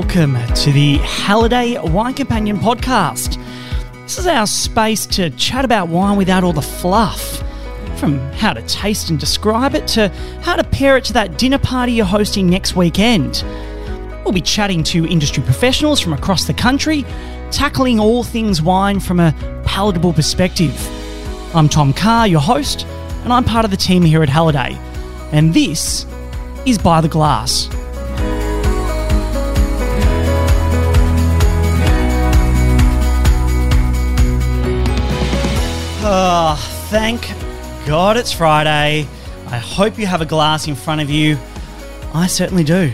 welcome to the Halliday Wine Companion podcast. This is our space to chat about wine without all the fluff. From how to taste and describe it to how to pair it to that dinner party you're hosting next weekend. We'll be chatting to industry professionals from across the country, tackling all things wine from a palatable perspective. I'm Tom Carr, your host, and I'm part of the team here at Halliday. And this is By the Glass. Oh, thank God it's Friday. I hope you have a glass in front of you. I certainly do.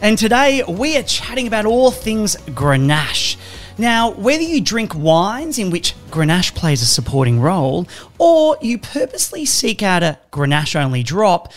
And today we are chatting about all things Grenache. Now, whether you drink wines in which Grenache plays a supporting role, or you purposely seek out a Grenache only drop,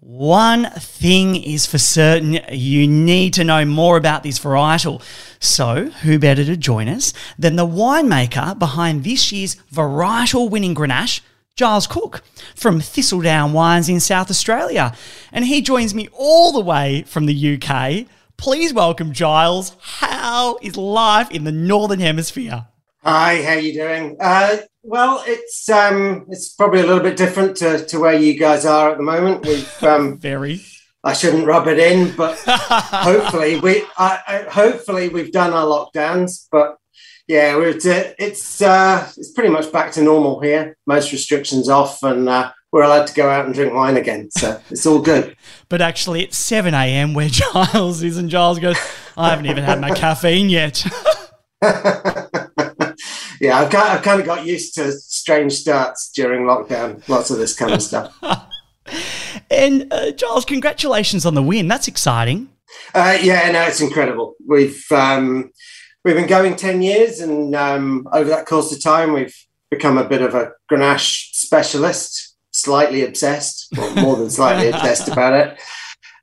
one thing is for certain you need to know more about this varietal. So, who better to join us than the winemaker behind this year's varietal winning Grenache, Giles Cooke from Thistledown Wines in South Australia. And he joins me all the way from the UK. Please welcome Giles. How is life in the Northern Hemisphere? Hi, how you doing? Uh, well, it's um, it's probably a little bit different to, to where you guys are at the moment. We've um, very. I shouldn't rub it in, but hopefully we I, I, hopefully we've done our lockdowns. But yeah, we're it's uh, it's pretty much back to normal here. Most restrictions off, and uh, we're allowed to go out and drink wine again. So it's all good. but actually, it's seven a.m. where Giles is, and Giles goes, "I haven't even had my caffeine yet." Yeah, I've, got, I've kind of got used to strange starts during lockdown. Lots of this kind of stuff. and uh, Giles, congratulations on the win. That's exciting. Uh, yeah, no, it's incredible. We've um, we've been going ten years, and um, over that course of time, we've become a bit of a Grenache specialist, slightly obsessed, or more than slightly obsessed about it.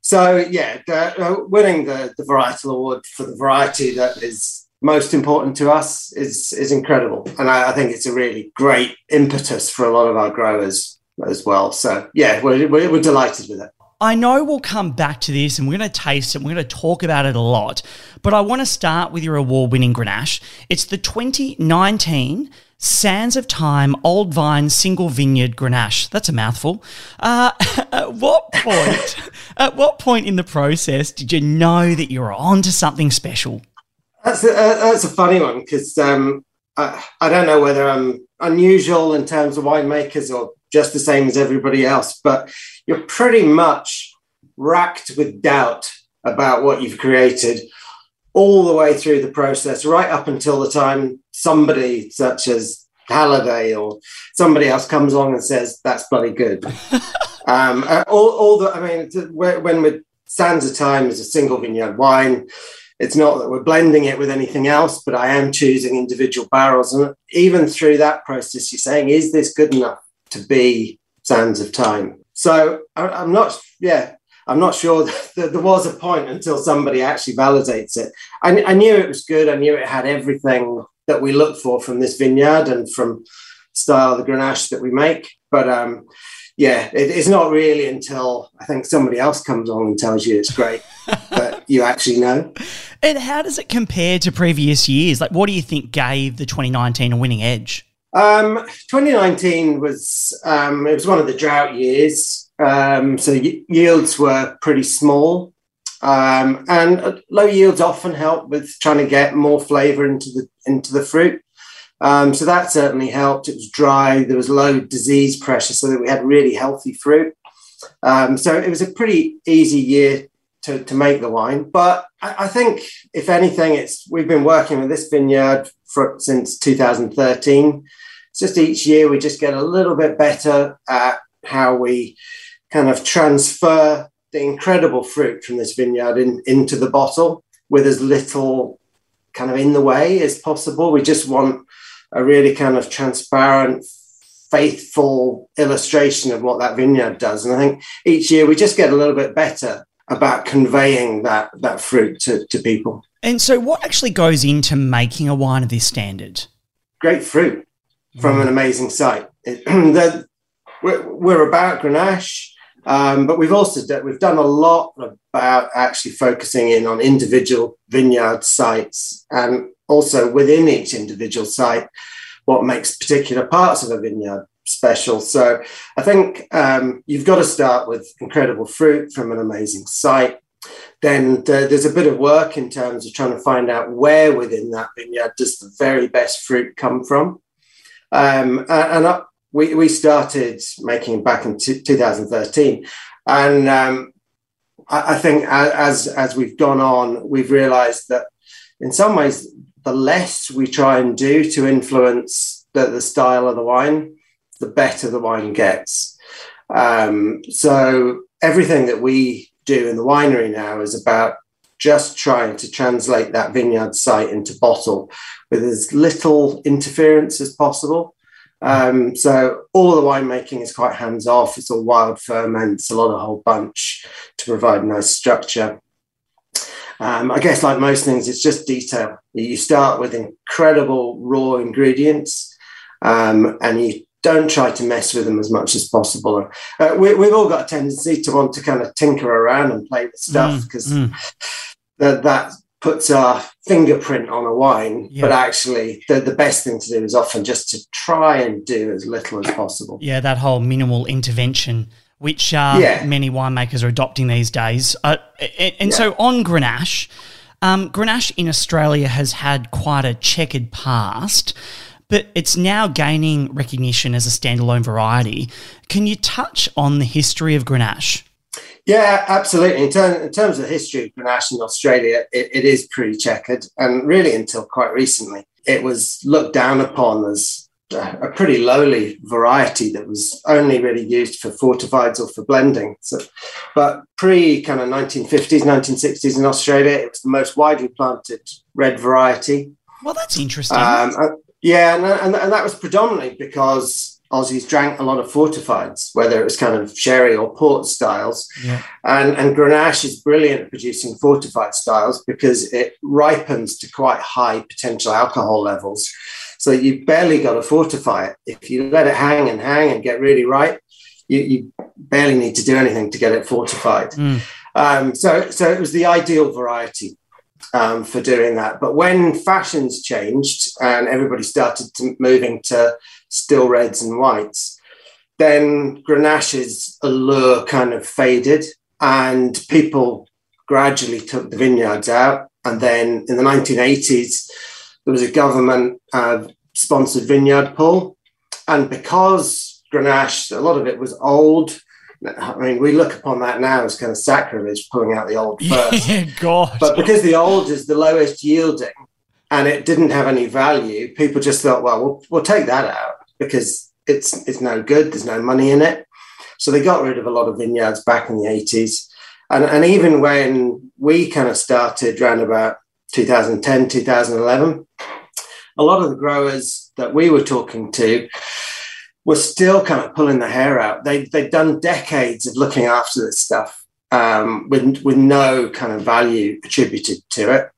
So yeah, the, uh, winning the the varietal award for the variety that is most important to us is is incredible, and I, I, think it's a really great impetus for a lot of our growers as well. So yeah, we're, we're, we're delighted with it. I know we'll come back to this and we're going to taste it. We're going to talk about it a lot. But I want to start with your award winning Grenache. It's the 2019 Sands of Time Old Vine Single Vineyard Grenache. That's a mouthful. Uh, at what point? at what point in the process did you know that you were onto something special? That's a, uh, that's a funny one because um, I, I don't know whether I'm unusual in terms of winemakers or just the same as everybody else, but you're pretty much racked with doubt about what you've created all the way through the process, right up until the time somebody such as Halliday or somebody else comes along and says that's bloody good. um, uh, all, all the, I mean, when with Sands of Time is a single vineyard wine, it's not that we're blending it with anything else, but I am choosing individual barrels. And even through that process, you're saying, is this good enough to be Sands of Time? So I, am not, yeah, I'm not sure that there was a point until somebody actually validates it. I, I knew it was good. I knew it had everything that we look for from this vineyard and from style of the Grenache that we make. But um, yeah, it, it's not really until I think somebody else comes on and tells you it's great that you actually know. And how does it compare to previous years? Like, what do you think gave the 2019 a winning edge? Um, 2019 was um, it was one of the drought years, um, so y- yields were pretty small, um, and uh, low yields often help with trying to get more flavour into the into the fruit. Um, so that certainly helped. It was dry. There was low disease pressure, so that we had really healthy fruit. Um, so it was a pretty easy year to, to make the wine. But I, I, think, if anything, it's we've been working with this vineyard for, since 2013. It's just each year we just get a little bit better at how we kind of transfer the incredible fruit from this vineyard in, into the bottle with as little kind of in the way as possible. We just want a really kind of transparent, faithful illustration of what that vineyard does. And I think each year we just get a little bit better about conveying that that fruit to, to people. And so what actually goes into making a wine of this standard? Great fruit from mm. an amazing site. It, we're, we're about Grenache. Um, but we've also done, we've done a lot about actually focusing in on individual vineyard sites and also within each individual site, what makes particular parts of a vineyard special. So I think um, you've got to start with incredible fruit from an amazing site. Then there's a bit of work in terms of trying to find out where within that vineyard does the very best fruit come from. Um, and we, we started making back in t- 2013. And um, I, I, think as, as we've gone on, we've realized that in some ways, the less we try and do to influence the, the style of the wine, the better the wine gets. Um, so everything that we do in the winery now is about just trying to translate that vineyard site into bottle with as little interference as possible. Um, so all the winemaking is quite hands off. It's all wild ferments, a lot of whole bunch to provide nice structure. Um, I guess, like most things, it's just detail. You start with incredible raw ingredients, um, and you don't try to mess with them as much as possible. Uh, we, have all got a tendency to want to kind of tinker around and play with stuff because mm, mm. that, that puts our fingerprint on a wine, yeah. but actually the, the best thing to do is often just to try and do as little as possible. Yeah, that whole minimal intervention, which uh, yeah. many winemakers are adopting these days. Uh, and, and yeah. so on Grenache, um, Grenache in Australia has had quite a checkered past. But it's now gaining recognition as a standalone variety. Can you touch on the history of Grenache? Yeah, absolutely. In, ter- in, terms of history of Grenache in Australia, it, it is pretty checkered. And really, until quite recently, it was looked down upon as a pretty lowly variety that was only really used for fortifieds or for blending. So, but pre kind of 1950s, 1960s in Australia, it was the most widely planted red variety. Well, that's interesting. Um, yeah, and, and, and that was predominantly because Aussies drank a lot of fortifieds, whether it was kind of sherry or port styles. Yeah. And, and Grenache is brilliant at producing fortified styles because it ripens to quite high potential alcohol levels. So you barely got to fortify it. If you let it hang and hang and get really ripe, you, you barely need to do anything to get it fortified. Mm. Um, so, so it was the ideal variety um, for doing that. But when fashions changed and everybody started to moving to still reds and whites, then Grenache's allure kind of faded and people gradually took the vineyards out. And then in the 1980s, there was a government uh, sponsored vineyard pull. And because Grenache, a lot of it was old, I mean, we look upon that now as kind of sacrilege, pulling out the old first. Yeah, God. But because the old is the lowest yielding and it didn't have any value, people just thought, well, we'll, we'll take that out because it's it's no good. There's no money in it. So they got rid of a lot of vineyards back in the 80s. And, and even when we kind of started around about 2010, 2011, a lot of the growers that we were talking to were still kind of pulling the hair out. They, they'd done decades of looking after this stuff um, with, with no kind of value attributed to it.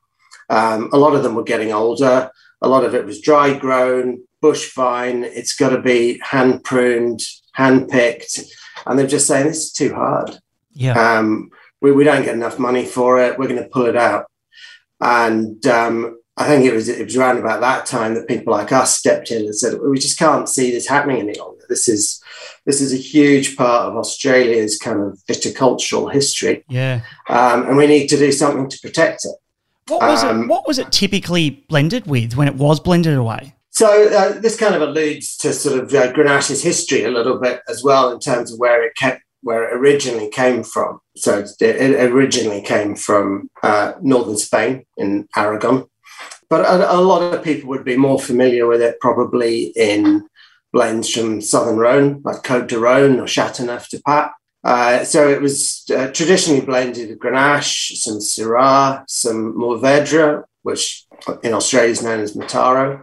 Um, a lot of them were getting older. A lot of it was dry grown, bush vine. It's got to be hand pruned, hand picked. And they're just saying, this is too hard. Yeah. Um, we, we don't get enough money for it. We're going to pull it out. And um, I think it was it was around about that time that people like us stepped in and said, we just can't see this happening any longer. This is this is a huge part of Australia's kind of viticultural history. Yeah. Um, and we need to do something to protect it. What was um, it? What was it typically blended with when it was blended away? So uh, this kind of alludes to sort of uh, Grenache's history a little bit as well in terms of where it came, where it originally came from. So it originally came from uh, northern Spain in Aragon, but a, a, lot of people would be more familiar with it probably in blends from southern Rhone, like Côtes du Rhône or Châteauneuf du Pape. Uh, so it was uh, traditionally blended with Grenache, some Syrah, some Mourvedre, which in Australia is known as Mataro,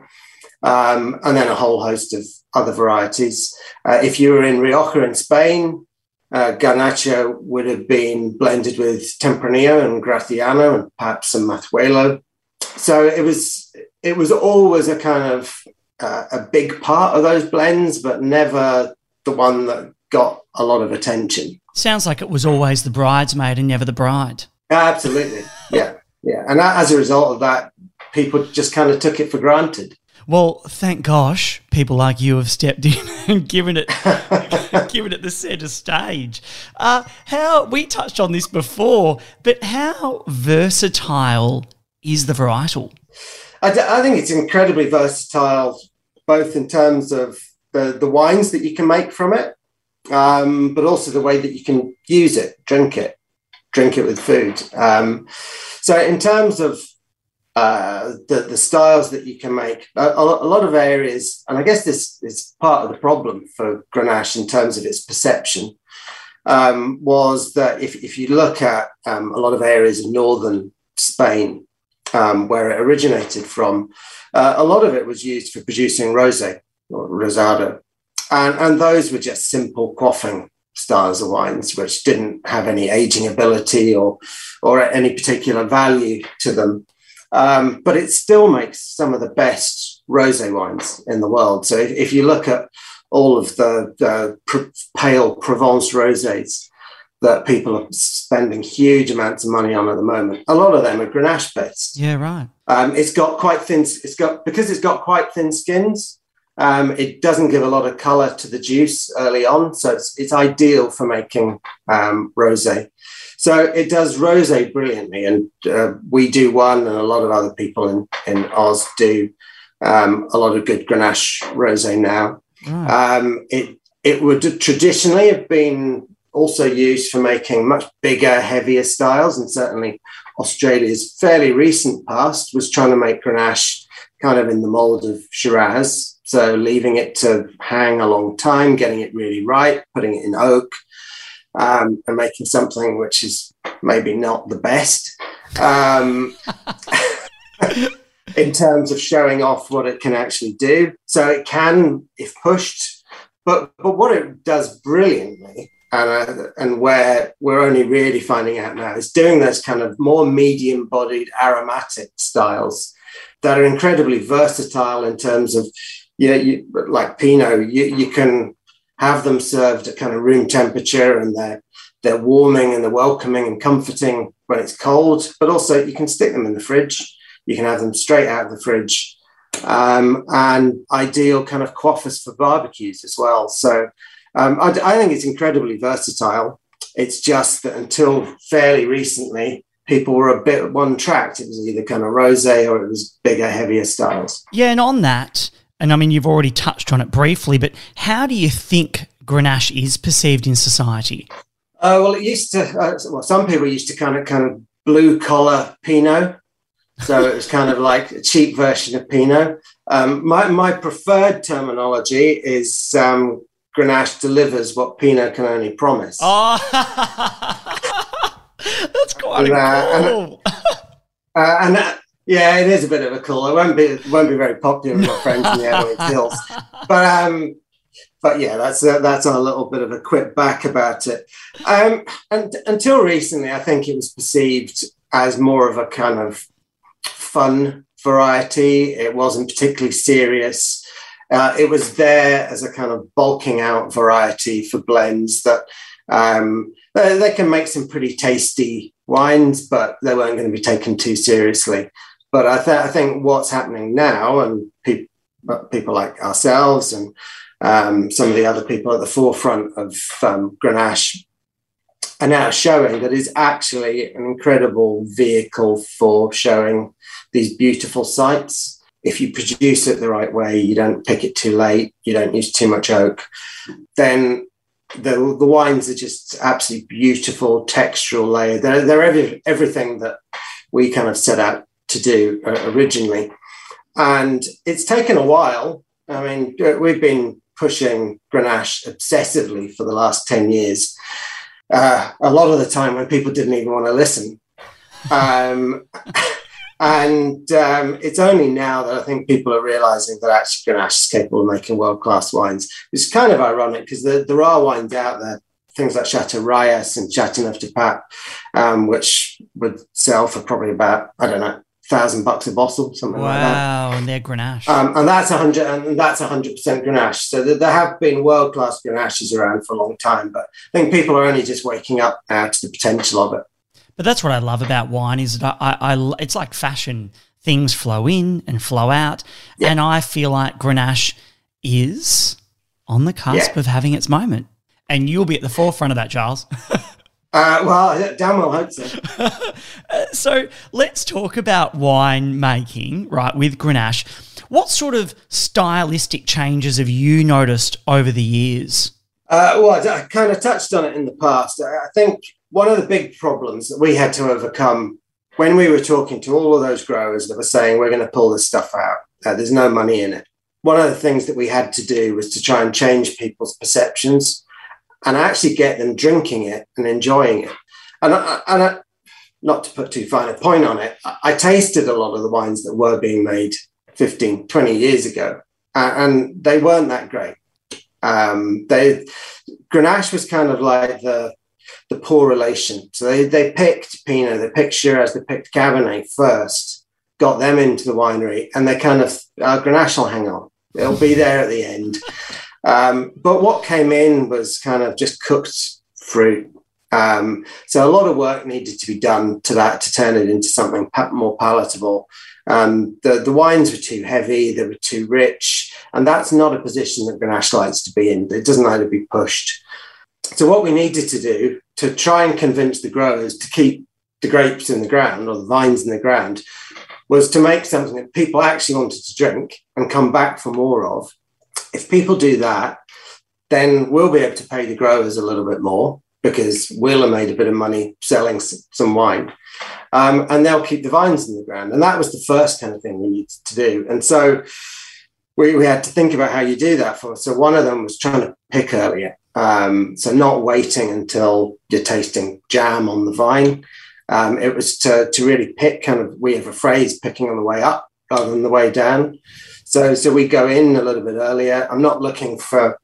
um, and then a whole host of other varieties. Uh, if you were in Rioja in Spain, uh, Garnacha would have been blended with Tempranillo and Graciano and perhaps some Mazuelo. So it was it was always a kind of uh, a big part of those blends, but never the one that got a lot of attention. Sounds like it was always the bridesmaid and never the bride. Absolutely. Yeah. Yeah. And as a result of that, people just kind of took it for granted. Well, thank gosh, people like you have stepped in and given it, given it the centre stage. Uh, how we touched on this before, but how versatile is the varietal? I, d- I think it's incredibly versatile, both in terms of the, the wines that you can make from it, um, but also the way that you can use it, drink it, drink it with food. Um, so, in terms of uh, the, the styles that you can make. A, a, lot of areas, and I guess this is part of the problem for Grenache in terms of its perception, um, was that if, if you look at um, a lot of areas of northern Spain, um, where it originated from, uh, a lot of it was used for producing rosé or rosado. And, and those were just simple quaffing styles of wines, which didn't have any aging ability or, or any particular value to them. Um, but it still makes some of the best rosé wines in the world. So if, if you look at all of the, the pr- pale Provence rosés that people are spending huge amounts of money on at the moment, a lot of them are Grenache based. Yeah, right. Um, it's got quite thin. It's got because it's got quite thin skins. Um, it doesn't give a lot of color to the juice early on, so it's, it's ideal for making um, rosé. So it does rosé brilliantly, and uh, we do one, and a lot of other people in, in Oz do um, a lot of good Grenache rosé now. Um, it it would traditionally have been also used for making much bigger, heavier styles, and certainly Australia's fairly recent past was trying to make Grenache kind of in the mold of Shiraz. So leaving it to hang a long time, getting it really right, putting it in oak, um, and making something which is maybe not the best um, in terms of showing off what it can actually do. So it can, if pushed, but but what it does brilliantly. And, uh, and where we're only really finding out now is doing those kind of more medium bodied aromatic styles that are incredibly versatile in terms of yeah, you, like Pinot, you, you can have them served at kind of room temperature and they're they're warming and they're welcoming and comforting when it's cold but also you can stick them in the fridge. You can have them straight out of the fridge. Um, and ideal kind of quaffers for barbecues as well. So um, I, I think it's incredibly versatile. It's just that until fairly recently people were a bit one tracked it was either kind of rosé or it was bigger heavier styles. Yeah and on that and I mean, you've already touched on it briefly, but how do you think Grenache is perceived in society? Uh, well, it used to. Uh, well, some people used to kind of kind of blue collar Pinot, so it was kind of like a cheap version of Pinot. Um, my my preferred terminology is um, Grenache delivers what Pinot can only promise. Oh, that's quite and, uh, cool. And, uh, and yeah, it is a bit of a call. It won't be it won't be very popular with my friends in the Adelaide Hills, but um, but yeah, that's a, that's a little bit of a quick back about it. Um, and until recently, I think it was perceived as more of a kind of fun variety. It wasn't particularly serious. Uh, it was there as a kind of bulking out variety for blends that um, they, they can make some pretty tasty wines, but they weren't going to be taken too seriously. But I, th- I think what's happening now, and pe- people like ourselves and um, some of the other people at the forefront of um, Grenache are now showing that is actually an incredible vehicle for showing these beautiful sites. If you produce it the right way, you don't pick it too late, you don't use too much oak, then the, the wines are just absolutely beautiful, textural layer. They're, they're every, everything that we kind of set out to do uh, originally. And it's taken a while. I mean, uh, we've been pushing Grenache obsessively for the last 10 years. Uh, a lot of the time when people didn't even want to listen. Um, and um, it's only now that I think people are realizing that actually Grenache is capable of making world class wines. It's kind of ironic because there, there are wines out there things like Chateau Rayas and Chateauneuf du Pape, um, which would sell for probably about, I don't know, thousand bucks a bottle, something wow, like that. Wow, and they're Grenache. Um, and that's a hundred, and that's a hundred percent Grenache. So there have been world class Grenaches around for a long time, but I think people are only just waking up now to the potential of it. But that's what I love about wine is that I, I, I it's like fashion. Things flow in and flow out, yeah. and I feel like Grenache is on the cusp yeah. of having its moment, and you'll be at the forefront of that, Charles. Uh, well, damn well hope so. Uh, so let's talk about wine making, right, with Grenache. What sort of stylistic changes have you noticed over the years? Uh, well, I kind of touched on it in the past. I think one of the big problems that we had to overcome when we were talking to all of those growers that were saying, we're going to pull this stuff out, uh, there's no money in it. One of the things that we had to do was to try and change people's perceptions and I actually get them drinking it and enjoying it. And, I, and I, not to put too fine a point on it, I, tasted a lot of the wines that were being made 15, 20 years ago, and they weren't that great. Um, they Grenache was kind of like the the poor relation. So they, they picked Pinot, they picked Shiraz, they picked Cabernet first, got them into the winery, and they kind of uh, Grenache will hang on. It'll be there at the end. Um, but what came in was kind of just cooked fruit. Um, so a lot of work needed to be done to that to turn it into something more palatable. Um, the, the wines were too heavy, they were too rich, and that's not a position that Grenache likes to be in. It doesn't like to be pushed. So what we needed to do to try and convince the growers to keep the grapes in the ground or the vines in the ground was to make something that people actually wanted to drink and come back for more of if people do that, then we'll be able to pay the growers a little bit more because we'll have made a bit of money selling some wine. Um, and they'll keep the vines in the ground. And that was the first kind of thing we needed to do. And so we, we had to think about how you do that for. So one of them was trying to pick earlier. Um, so not waiting until you're tasting jam on the vine. Um, it was to, to really pick kind of, we have a phrase, picking on the way up rather than the way down. So, so we go in a little bit earlier. I'm not looking for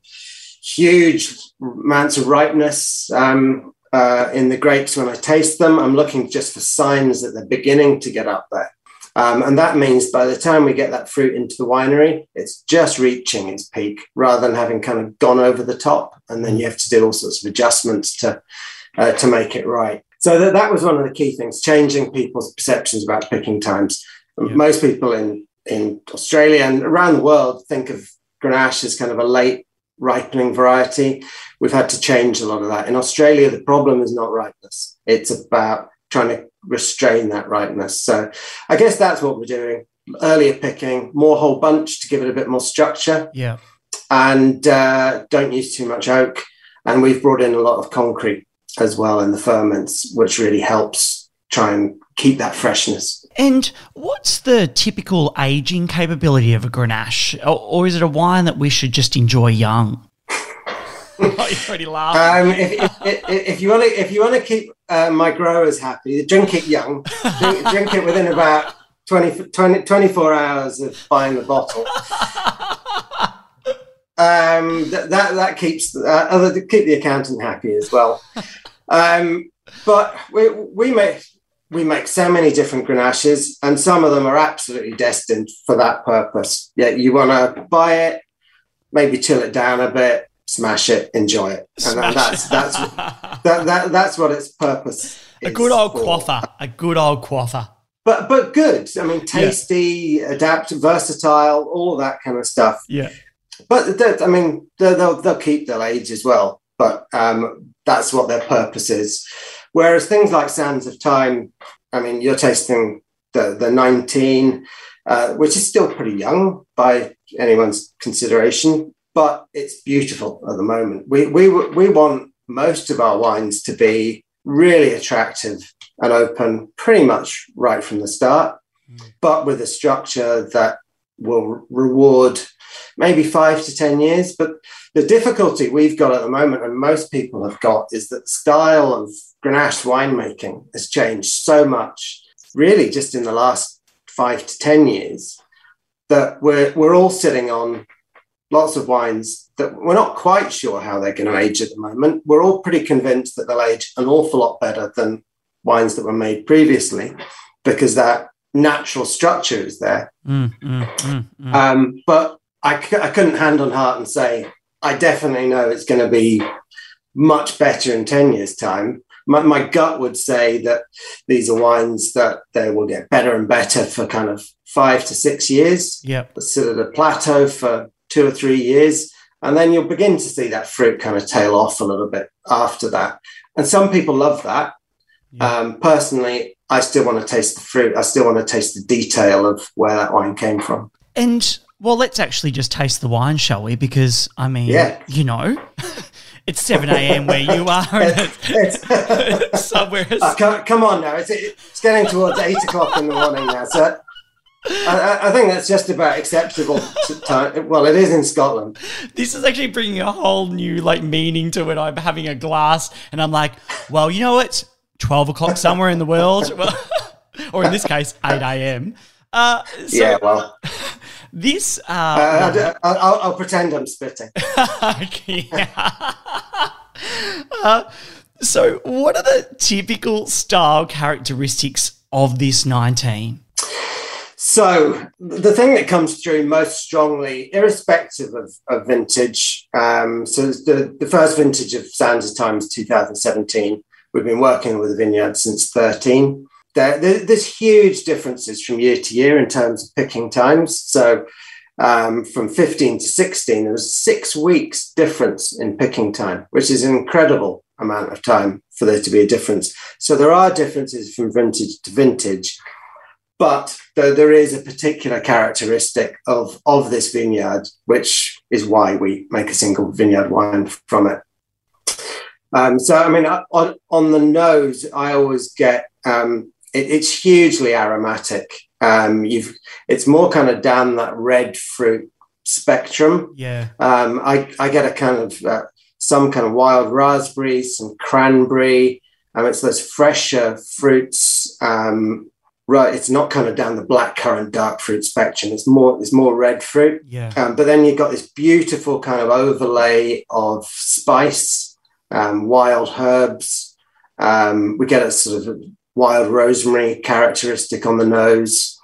huge amounts of ripeness um, uh, in the grapes when I taste them. I'm looking just for signs that they're beginning to get up there. Um, and that means by the time we get that fruit into the winery, it's just reaching its peak rather than having kind of gone over the top. And then you have to do all sorts of adjustments to, uh, to make it right. So that, that was one of the key things, changing people's perceptions about picking times. Yeah. Most people in in Australia and around the world think of Grenache as kind of a late ripening variety. We've had to change a lot of that. In Australia, the problem is not ripeness, it's about trying to restrain that ripeness. So I guess that's what we're doing. Earlier picking, more whole bunch to give it a bit more structure. Yeah. And uh, don't use too much oak. And we've brought in a lot of concrete as well in the ferments, which really helps try and keep that freshness. And what's the typical aging capability of a Grenache, or, or is it a wine that we should just enjoy young? oh, you're already laughing. Um, if, if, if, you want to, if you want to keep uh, my growers happy, drink it young. drink, drink, it within about 20, 20, 24 hours of buying the bottle. Um, that, that that keeps uh, other keep the accountant happy as well. Um, but we we make we make so many different grenaches, and some of them are absolutely destined for that purpose. Yeah, you want to buy it, maybe chill it down a bit, smash it, enjoy it, and smash that's that's that, that that's what its purpose. A good old for. quaffer, a good old quaffer. But but good. I mean, tasty, yeah. adapt, versatile, all that kind of stuff. Yeah. But I mean, they'll they'll keep their age as well. But um, that's what their purpose is. Whereas things like Sands of Time, I mean, you're tasting the, the 19, uh, which is still pretty young by anyone's consideration, but it's beautiful at the moment. We, we, we want most of our wines to be really attractive and open pretty much right from the start, mm. but with a structure that will reward maybe five to 10 years. But the difficulty we've got at the moment, and most people have got, is that style of Grenache winemaking has changed so much, really, just in the last five to 10 years, that we're, we're all sitting on lots of wines that we're not quite sure how they're going to age at the moment. We're all pretty convinced that they'll age an awful lot better than wines that were made previously because that natural structure is there. Mm, mm, mm, mm. Um, but I, c- I couldn't hand on heart and say, I definitely know it's going to be much better in 10 years' time. My, my gut would say that these are wines that they will get better and better for kind of five to six years. Yep. Sit at a plateau for two or three years. And then you'll begin to see that fruit kind of tail off a little bit after that. And some people love that. Yeah. Um, personally, I still want to taste the fruit. I still want to taste the detail of where that wine came from. And well, let's actually just taste the wine, shall we? Because I mean, Yeah. you know, it's seven a.m. where you are, it's, It's- somewhere. Uh, come, come on now. It's, it's getting towards eight o'clock in the morning now. So I, I- think that's just about acceptable time. Well, it is in Scotland. This is actually bringing a whole new like meaning to it. I'm having a glass, and I'm like, well, you know what? Twelve o'clock somewhere in the world, or in this case, eight a.m. Uh, so yeah, well, this uh, uh, I, will I'll pretend I'm spitting. Okay. Uh, so, what are the typical style characteristics of this 19? So the thing that comes through most strongly, irrespective of, of vintage, um, so the, the first vintage of Sands of Time's 2017, we've been working with the vineyard since 13. There, there- there's huge differences from year to year in terms of picking times. So um, from 15 to 16, there was six weeks difference in picking time, which is an incredible amount of time for there to be a difference. So there are differences from vintage to vintage but though there is a particular characteristic of, of this vineyard, which is why we make a single vineyard wine from it. Um, so, I mean, on, on the nose, I always get um, it, it's hugely aromatic. Um, you've it's more kind of down that red fruit spectrum. Yeah. Um, I, I get a kind of uh, some kind of wild raspberry, some cranberry. Um, it's those fresher fruits. Um, right, it's not kind of down the black currant dark fruit spectrum. It's more it's more red fruit. Yeah. Um, but then you've got this beautiful kind of overlay of spice, um, wild herbs. Um, we get a sort of wild rosemary characteristic on the nose.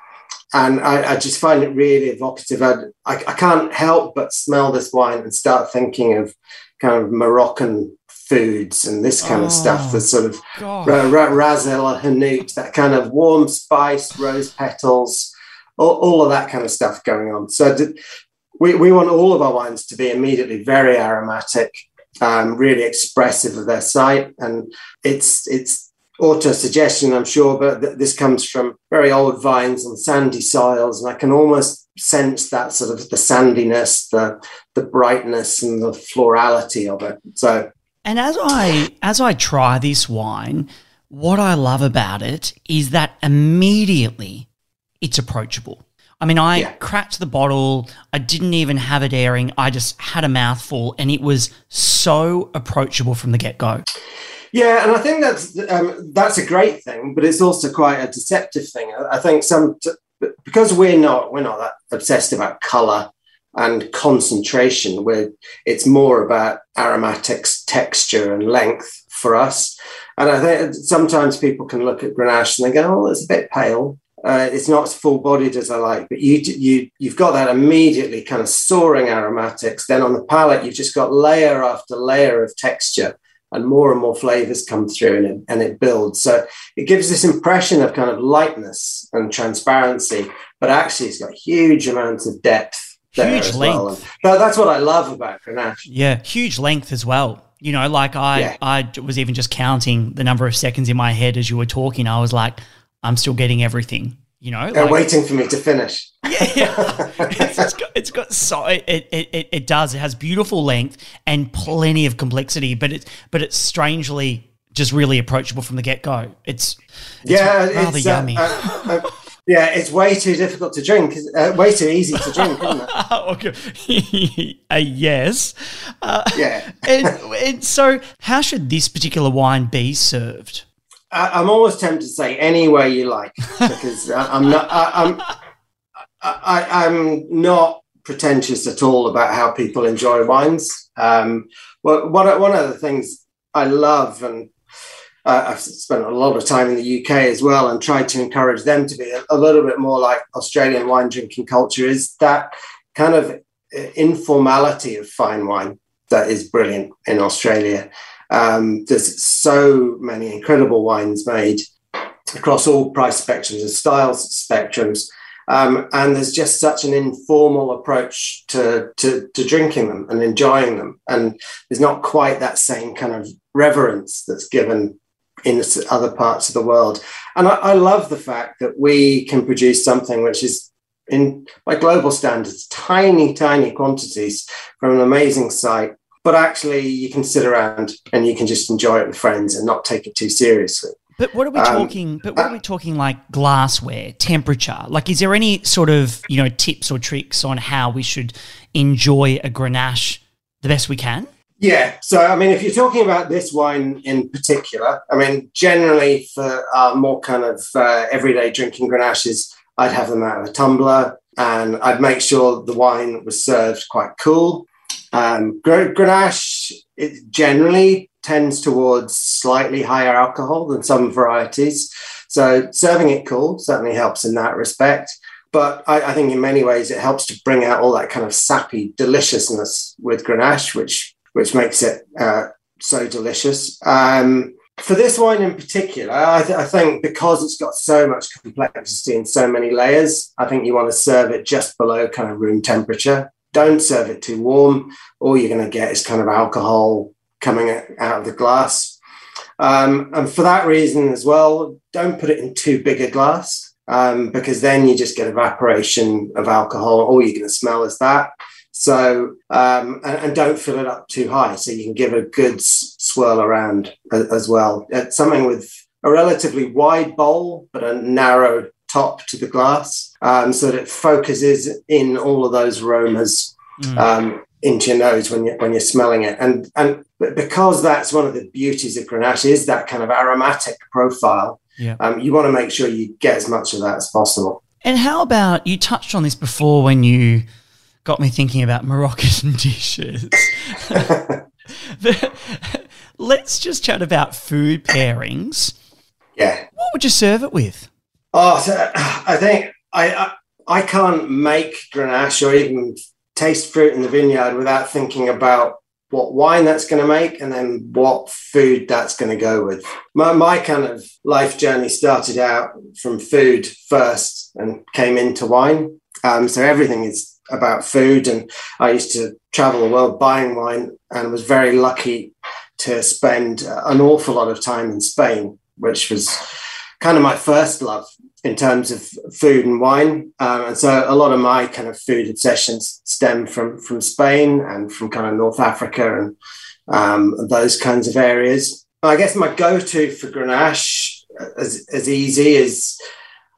And I, I just find it really evocative. I, I, I can't help but smell this wine and start thinking of kind of Moroccan foods and this kind Oh. of stuff. The sort of ra- ra- ras el hanout, that kind of warm spice, rose petals, all, all of that kind of stuff going on. So d- we, we want all of our wines to be immediately very aromatic, um, really expressive of their site, and it's it's auto suggestion, I'm sure, but th- this comes from very old vines on sandy soils, and I can almost sense that sort of the sandiness, the the brightness, and the florality of it. So And as I as I try this wine, what I love about it is that immediately it's approachable. I mean, I Yeah. cracked the bottle. I didn't even have it airing. I just had a mouthful, and it was so approachable from the get go. Yeah, and I think that's um, that's a great thing, but it's also quite a deceptive thing. I, think some because we're not we're not that obsessed about color and concentration. We're it's more about aromatics, texture, and length for us. And I think sometimes people can look at Grenache and they go, "Oh, it's a bit pale." Uh, it's not as full bodied as I like, but you you you've got that immediately kind of soaring aromatics. Then on the palate, you've just got layer after layer of texture and more and more flavors come through and it, and it builds. So it gives this impression of kind of lightness and transparency, but actually it's got huge amounts of depth. there Huge well. length. And that- that's what I love about Grenache. Yeah, huge length as well. You know, like I, Yeah. I was even just counting the number of seconds in my head as you were talking. I was like, I'm still getting everything. You know, They're like, waiting for me to finish. yeah, yeah. it's, it's got, it's got so it, it, it, it does. It has beautiful length and plenty of complexity, but it's but it's strangely just really approachable from the get go. It's, it's yeah, rather it's, uh, yummy. uh, uh, yeah, it's way too difficult to drink. Uh, way too easy to drink, isn't it? okay. a yes. Uh, Yeah. and, and so, how should this particular wine be served? I, I'm almost tempted to say any way you like because I, I'm not. I, I'm. I, I'm not pretentious at all about how people enjoy wines. Um, well, one of- one of the things I love and uh, I've spent a lot of time in the UK as well and tried to encourage them to be a, a little bit more like Australian wine drinking culture is that kind of informality of fine wine that is brilliant in Australia. Um, there's so many incredible wines made across all price spectrums and styles spectrums. Um, and there's just such an informal approach to, to, to drinking them and enjoying them. And there's not quite that same kind of reverence that's given in other parts of the world. And I, I love the fact that we can produce something which is in by global standards, tiny, tiny quantities from an amazing site. But actually, you can sit around and you can just enjoy it with friends and not take it too seriously. But what are we um, talking? But what are we talking like glassware, temperature? Like, is there any sort of you know tips or tricks on how we should enjoy a Grenache the best we can? Yeah. So, I mean, if you're talking about this wine in particular, I mean, generally for uh, more kind of uh, everyday drinking Grenaches, I'd have them out of a tumbler and I'd make sure the wine was served quite cool. Um, Grenache it generally tends towards slightly higher alcohol than some varieties. So serving it cool certainly helps in that respect. But I, I, think in many ways it helps to bring out all that kind of sappy deliciousness with Grenache, which which makes it uh, so delicious. Um, for this wine in particular, I, th- I, think because it's got so much complexity and so many layers, I think you want to serve it just below kind of room temperature. Don't serve it too warm. All you're going to get is kind of alcohol coming out of the glass. Um, and for that reason as well, don't put it in too big a glass um, because then you just get evaporation of alcohol. All you're going to smell is that. So, um, and, and, don't fill it up too high. So you can give a good swirl around as well. It's something with a relatively wide bowl, but a narrow top to the glass um, so that it focuses in all of those aromas mm. um, into your nose when you're when you're smelling it. And and because that's one of the beauties of Grenache is that kind of aromatic profile. Yeah. Um, you want to make sure you get as much of that as possible. And how about you touched on this before when you got me thinking about Moroccan dishes. let's just chat about food pairings. Yeah. What would you serve it with? Oh, so I think I, I I can't make Grenache or even taste fruit in the vineyard without thinking about what wine that's going to make and then what food that's going to go with. My, my kind of life journey started out from food first and came into wine. Um, so everything is about food. And I used to travel the world buying wine and was very lucky to spend an awful lot of time in Spain, which was kind of my first love in terms of food and wine. Um, and so a lot of my kind of food obsessions stem from from Spain and from kind of North Africa and um, those kinds of areas. I guess my go-to for Grenache, as, as easy as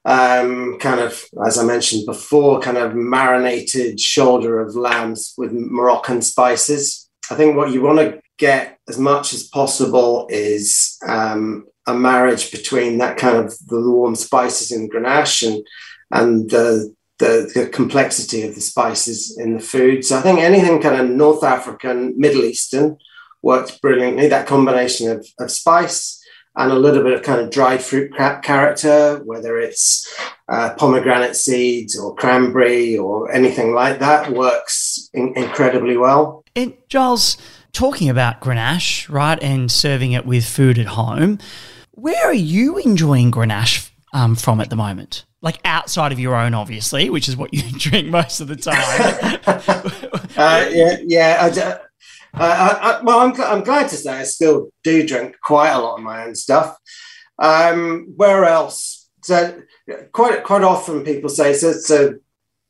um, kind of, as I mentioned before, kind of marinated shoulder of lambs with Moroccan spices. I think what you want to get as much as possible is um, a marriage between that kind of the warm spices in Grenache and and the, the, the complexity of the spices in the food. So I think anything kind of North African, Middle Eastern works brilliantly. That combination of, of spice and a little bit of kind of dried fruit character, whether it's uh, pomegranate seeds or cranberry or anything like that, works in- incredibly well. And Giles, talking about Grenache, right, and serving it with food at home, where are you enjoying Grenache um, from at the moment? Like outside of your own, obviously, which is what you drink most of the time. uh, yeah, yeah. I, uh, I, well, I'm, I'm glad to say I still do drink quite a lot of my own stuff. Um, where else? So quite quite often people say so. So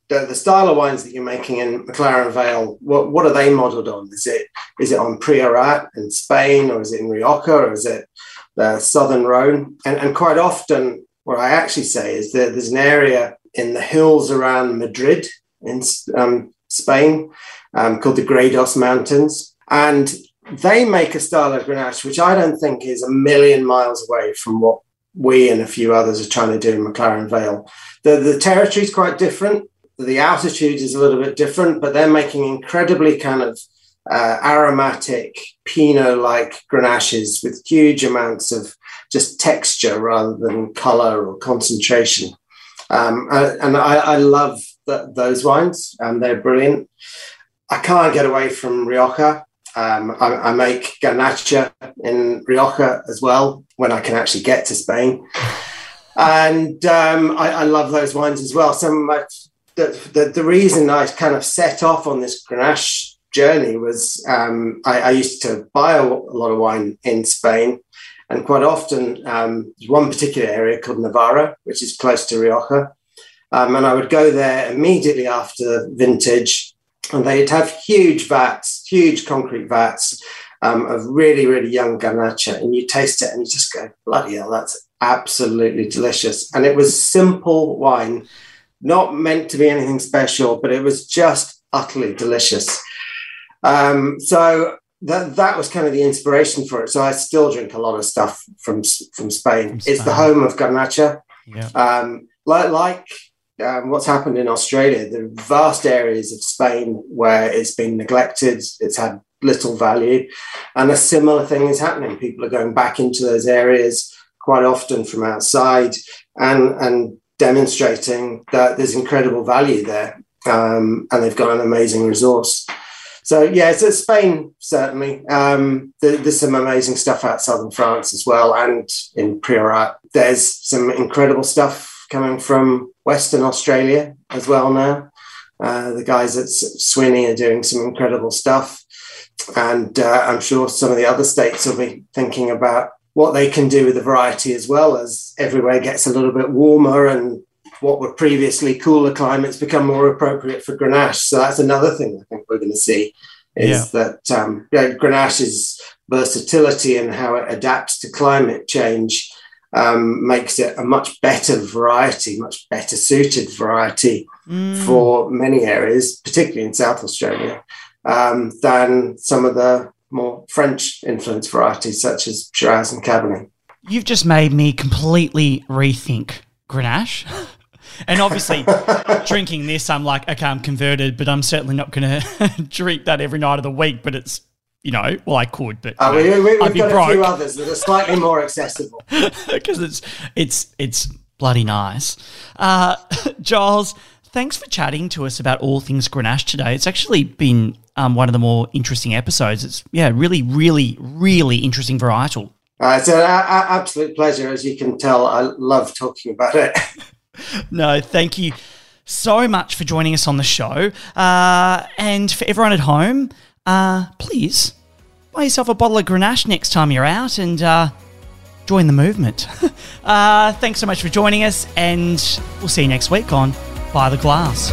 the, the style of wines that you're making in McLaren Vale, what, what are they modelled on? Is it is it on Priorat in Spain, or is it in Rioja, or is it the Southern Rhone? And, and quite often, what I actually say is that there's an area in the hills around Madrid in um, Spain um, called the Gredos Mountains, and they make a style of Grenache which I don't think is a million miles away from what we and a few others are trying to do in McLaren Vale. The, the territory is quite different the altitude is a little bit different, but they're making incredibly kind of uh, aromatic Pinot like Grenaches with huge amounts of just texture rather than color or concentration. Um, and I, I love the, those wines, and they're brilliant. I can't get away from Rioja. Um, I, I, make Garnacha in Rioja as well when I can actually get to Spain. And um, I, I, love those wines as well. Some my, the, the, the, reason I kind of set off on this Grenache journey was um, I, I, used to buy a, a, lot of wine in Spain. And quite often, um, one particular area called Navarra, which is close to Rioja. Um, and I would go there immediately after vintage, and they'd have huge vats, huge concrete vats um, of really, really young Garnacha. And you taste it and you just go, bloody hell, that's absolutely delicious. And it was simple wine, not meant to be anything special, but it was just utterly delicious. Um, so that that was kind of the inspiration for it. So I still drink a lot of stuff from from Spain. From Spain. It's the home of Garnacha. Yeah. Um, like like um, what's happened in Australia, the vast areas of Spain where it's been neglected, it's had little value, and a similar thing is happening. People are going back into those areas quite often from outside and and demonstrating that there's incredible value there, um, and they've got an amazing resource. So yeah, so Spain certainly. Um, there, there's some amazing stuff out southern France as well, and in Priorat. There's some incredible stuff coming from Western Australia as well now. Uh, the guys at Swinney are doing some incredible stuff, and uh, I'm sure some of the other states will be thinking about what they can do with the variety as well as everywhere gets a little bit warmer and what were previously cooler climates become more appropriate for Grenache. So that's another thing I think we're going to see is yeah. that um, Grenache's versatility and how it adapts to climate change um, makes it a much better variety, much better suited variety mm. for many areas, particularly in South Australia, um, than some of the more French influenced varieties such as Shiraz and Cabernet. You've just made me completely rethink Grenache. And obviously, drinking this, I'm like, okay, I'm converted, but I'm certainly not going to drink that every night of the week. But it's, you know, well, I could, but uh, we, we, we've got broke. a few others that are slightly more accessible because it's it's it's bloody nice. Uh, Giles, thanks for chatting to us about all things Grenache today. It's actually been um, one of the more interesting episodes. It's yeah, really, really, really interesting varietal. Uh, it's an absolute pleasure, as you can tell. I love talking about it. No, thank you so much for joining us on the show. Uh, and for everyone at home, uh, please buy yourself a bottle of Grenache next time you're out and uh, join the movement. Uh, thanks so much for joining us, and we'll see you next week on By the Glass.